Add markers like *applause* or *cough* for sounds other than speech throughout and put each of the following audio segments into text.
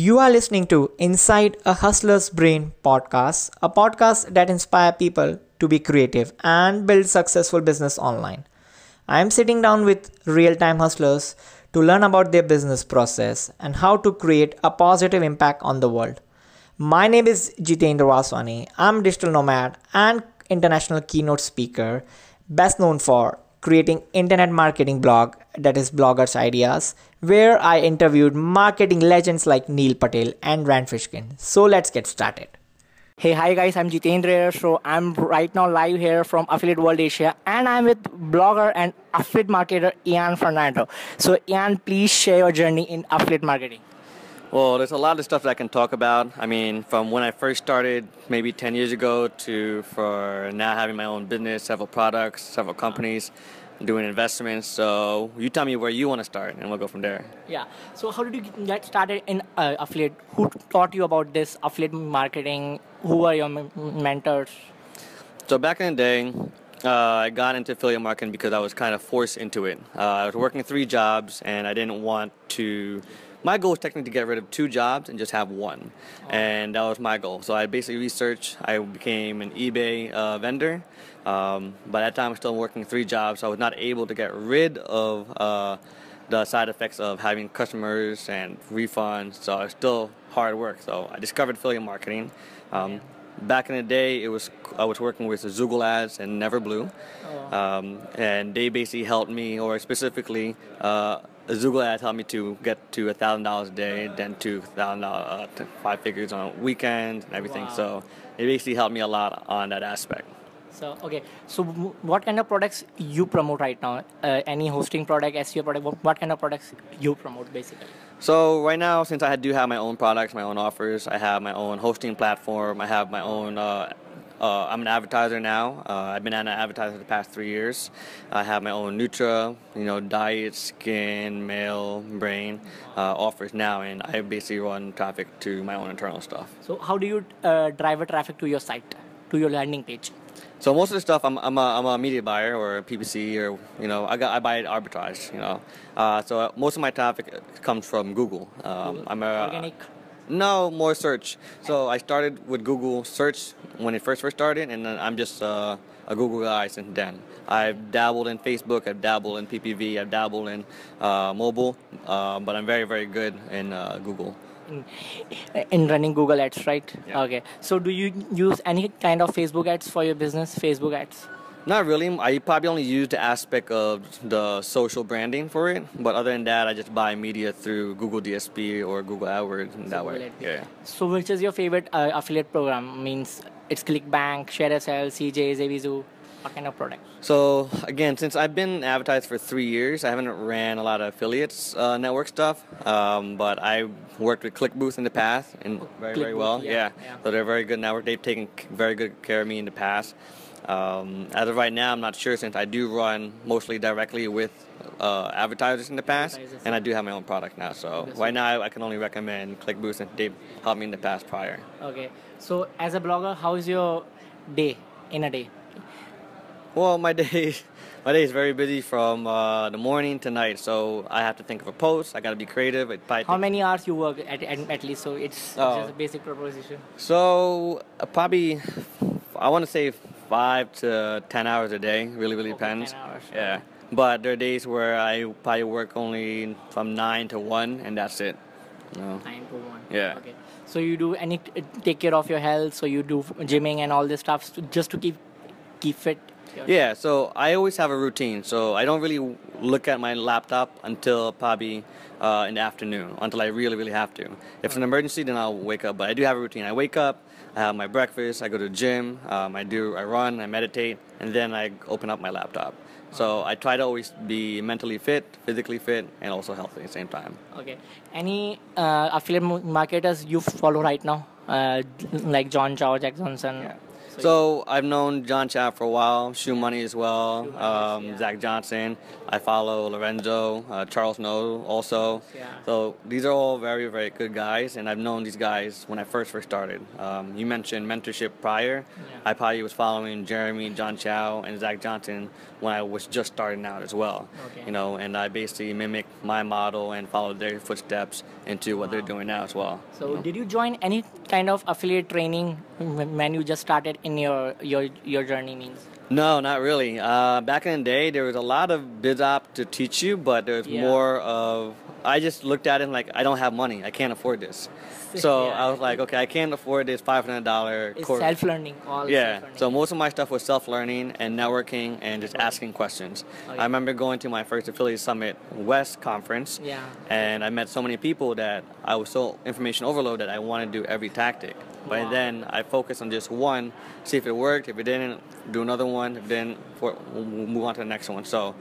You are listening to Inside a Hustler's Brain podcast, a podcast that inspire people to be creative and build successful business online. I am sitting down with real-time hustlers to learn about their business process and how to create a positive impact on the world. My name is Jitendra Vaswani. I'm digital nomad and international keynote speaker, best known for creating internet marketing blog that is bloggers ideas where i interviewed marketing legends like neil patel and rand fishkin. So let's get started. Hey hi guys i'm jitendra so i'm right now live here from affiliate world asia and i'm with blogger and affiliate marketer ian fernando. So ian please share your journey in affiliate marketing well, there's a lot of stuff that I can talk about. I mean, from when I first started, maybe 10 years ago, to for now having my own business, several products, several companies, doing investments. So you tell me where you want to start, and we'll go from there. Yeah. So how did you get started in uh, affiliate? Who taught you about this affiliate marketing? Who are your mentors? So back in the day, uh, I got into affiliate marketing because I was kind of forced into it. Uh, I was working three jobs, and I didn't want to my goal was technically to get rid of two jobs and just have one, and that was my goal. So I basically researched. I became an eBay uh, vendor. Um, by that time, I was still working three jobs, so I was not able to get rid of uh, the side effects of having customers and refunds. So it was still hard work. So I discovered affiliate marketing. Um, back in the day, it was I was working with Zoogle Ads and Neverblue, oh. um, and they basically helped me, or specifically, uh, Zoogle Ads helped me to get to a thousand dollars a day, then to thousand uh, five figures on weekends and everything. Wow. So it basically helped me a lot on that aspect. So okay, so what kind of products you promote right now? Uh, any hosting product, SEO product? What, what kind of products you promote basically? So right now, since I do have my own products, my own offers, I have my own hosting platform. I have my own uh, uh, I'm an advertiser now. Uh, I've been an advertiser for the past three years. I have my own Nutra, you know, diet, skin, male, brain uh, offers now, and I basically run traffic to my own internal stuff. So how do you uh, drive a traffic to your site, to your landing page? So most of the stuff, I'm, I'm, a, I'm a media buyer or a PPC or you know I got I buy it arbitrage. You know, uh, so most of my traffic comes from Google. Um, Google. I'm a organic no, more search. So I started with Google search when it first first started, and then I'm just uh, a Google guy since then. I've dabbled in Facebook, I've dabbled in PPV, I've dabbled in uh, mobile, uh, but I'm very very good in uh, Google. In running Google Ads, right? Yeah. Okay. So do you use any kind of Facebook ads for your business? Facebook ads? Not really. I probably only use the aspect of the social branding for it, but other than that, I just buy media through Google DSP or Google AdWords in that way. Yeah. So, which is your favorite uh, affiliate program? Means it's ClickBank, ShareASale, CJ, Zavizu. What kind of product? So again, since I've been advertised for three years, I haven't ran a lot of affiliates uh, network stuff, um, but I worked with ClickBooth in the past and very very well. Yeah, yeah. yeah, so they're very good network. They've taken very good care of me in the past. Um, as of right now, I'm not sure since I do run mostly directly with uh, advertisers in the past, and I do have my own product now. So right now, I can only recommend ClickBooth, and they've helped me in the past prior. Okay. So as a blogger, how is your day in a day? Well, my *laughs* day, my day is very busy from uh, the morning to night. So I have to think of a post. I got to be creative. How many hours you work at, at, at least? So it's oh. just a basic proposition. So uh, probably, I want to say five to ten hours a day. Really, really okay, depends. Hours, yeah. But there are days where I probably work only from nine to one, and that's it. No. Nine to one. Yeah. Okay. So you do any take care of your health. So you do gymming and all this stuff just to keep keep fit. Yeah. So I always have a routine. So I don't really look at my laptop until probably uh, in the afternoon until I really really have to. If it's an emergency, then I'll wake up. But I do have a routine. I wake up. I have my breakfast. I go to the gym. Um, I do. I run. I meditate, and then I open up my laptop. So I try to always be mentally fit, physically fit, and also healthy at the same time. Okay. Any uh, affiliate marketers you follow right now, uh, like John Chow, Jack Johnson? Yeah. So I've known John Chow for a while, ShoeMoney as well, Money, um, yeah. Zach Johnson. I follow Lorenzo, uh, Charles Ngo also. Yeah. So these are all very, very good guys, and I've known these guys when I first first started. Um, you mentioned mentorship prior. Yeah. I probably was following Jeremy, John Chow, and Zach Johnson when I was just starting out as well. Okay. You know, and I basically mimicked my model and followed their footsteps into what they're doing now as well. So, did you join any kind of affiliate training when when you just started in your your your journey? Means No, not really. Uh, back in the day, there was a lot of biz BizOp to teach you, but there was Yeah. more of. I just looked at it and like, I don't have money. I can't afford this. *laughs* So Yeah. I was like, okay, I can't afford this five hundred dollar it's course. self learning. All Yeah. self-learning. So most of my stuff was self learning and networking and just asking questions. Oh, yeah. I remember going to my first affiliate summit West conference. Yeah. And I met so many people that I was so information overload that I wanted to do every tactic. But Wow. then I focused on just one, see if it worked. If it didn't, do another one. If it didn't, for, we'll move on to the next one. So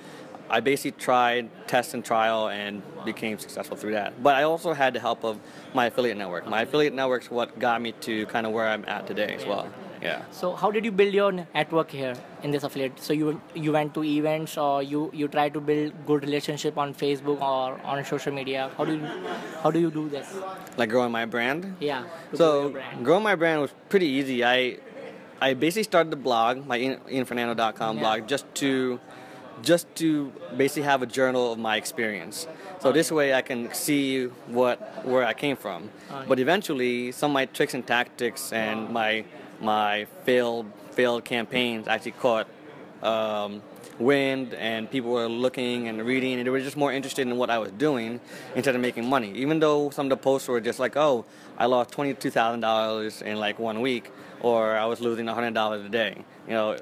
I basically tried test and trial and became successful through that. But I also had the help of my affiliate network. My affiliate network's what got me to kind of where I'm at today as well. Yeah. So how did you build your network here in this affiliate? So you you went to events or you you try to build good relationship on Facebook or on social media? How do you how do you do this? Like growing my brand. Yeah. So brand. growing my brand was pretty easy. I I basically started the blog, my IanFernando.com Yeah. blog, just to just to basically have a journal of my experience. So this way I can see what where I came from. But eventually, some of my tricks and tactics and my my failed failed campaigns actually caught um, wind, and people were looking and reading, and they were just more interested in what I was doing instead of making money. Even though some of the posts were just like, "Oh, I lost twenty two thousand dollars in like one week," or "I was losing hundred dollars a day," you know.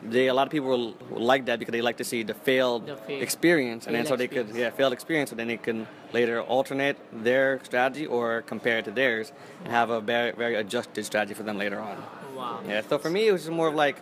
They, a lot of people like that because they like to see the failed The experience, and then so they could yeah failed experience, so then they can later alternate their strategy or compare it to theirs and have a very very adjusted strategy for them later on. Wow. Yeah, so for me, it was just more of like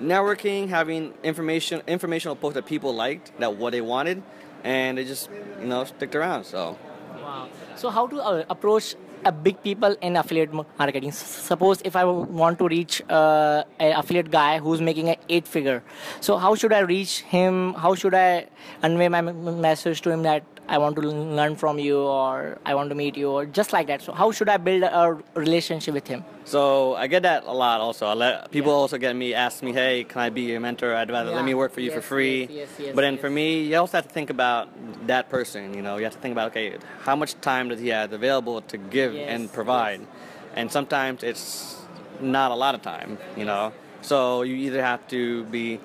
networking, having information, informational posts that people liked, that what they wanted, and they just, you know, sticked around. So, Wow. So how to uh, approach a big people in affiliate marketing? Suppose if I want to reach uh, an affiliate guy who's making an eight figure, so how should I reach him? How should I convey my message to him that I want to learn from you or I want to meet you or just like that? So how should I build a relationship with him? so I get that a lot. Also, I let people Yeah. also get me ask me, "Hey, can I be your mentor? I'd rather let me work for you for free." yes, yes, yes, but then yes. for me, you also have to think about that person. You know, you have to think about okay, how much time does he have available to give Yes, and provide, and sometimes it's not a lot of time. You know, so you either have to be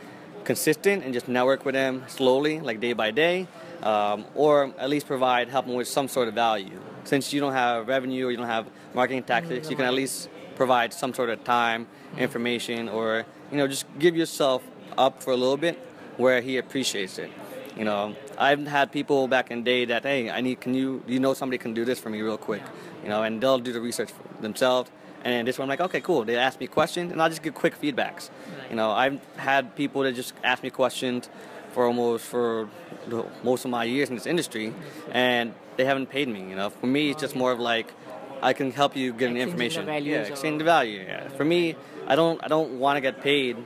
consistent and just network with them slowly, like day by day, um, or at least provide help them with some sort of value. Since you don't have revenue or you don't have marketing tactics, you can at least provide some sort of time, information, or you know just give yourself up for a little bit where he appreciates it. You know, I've had people back in the day that hey, I need can you you know somebody can do this for me real quick, you know, and they'll do the research for themselves. And this one, I'm like, okay, cool. They ask me questions, and I'll just give quick feedbacks. You know, I've had people that just ask me questions for almost for the, most of my years in this industry, and they haven't paid me. You know, for me, it's just more of like I can help you get an Exchanging the information. yeah, exchange the value. Yeah. For me, I don't I don't want to get paid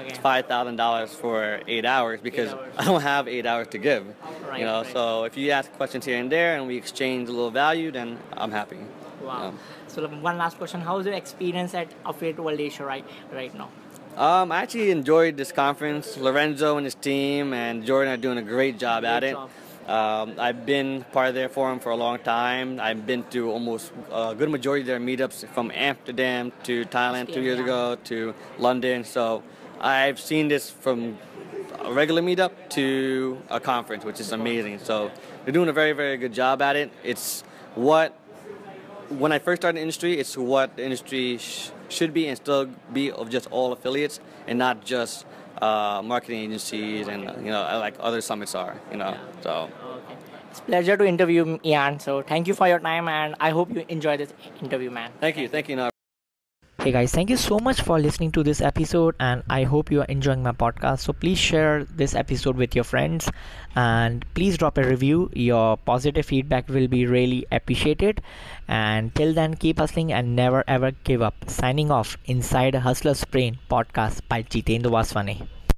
Okay. five thousand dollars for eight hours because hours. I don't have eight hours to give. Right, you know, right. so if you ask questions here and there and we exchange a little value, then I'm happy. Wow. Um, So one last question: How's your experience at Affiliate World Asia right right now? Um, I actually enjoyed this conference. Lorenzo and his team and Jordan are doing a great job at it. job. Um, I've been part of their forum for a long time. I've been to almost a good majority of their meetups from Amsterdam to Thailand two years Yeah. ago to London. So I've seen this from a regular meetup to a conference, which is amazing. So they're doing a very, very good job at it. It's what when I first started the industry, it's what the industry sh- should be and still be of just all affiliates and not just uh, marketing agencies and you know like other summits are. You know, so Okay. It's pleasure to interview Ian. So thank you for your time, and I hope you enjoy this interview, man. thank you, thank you. Hey guys, thank you so much for listening to this episode, and I hope you are enjoying my podcast. So please share this episode with your friends and please drop a review. Your positive feedback will be really appreciated. And till then, keep hustling and never ever give up. Signing off inside a Hustler's Brain podcast by Jitendra Vaswani.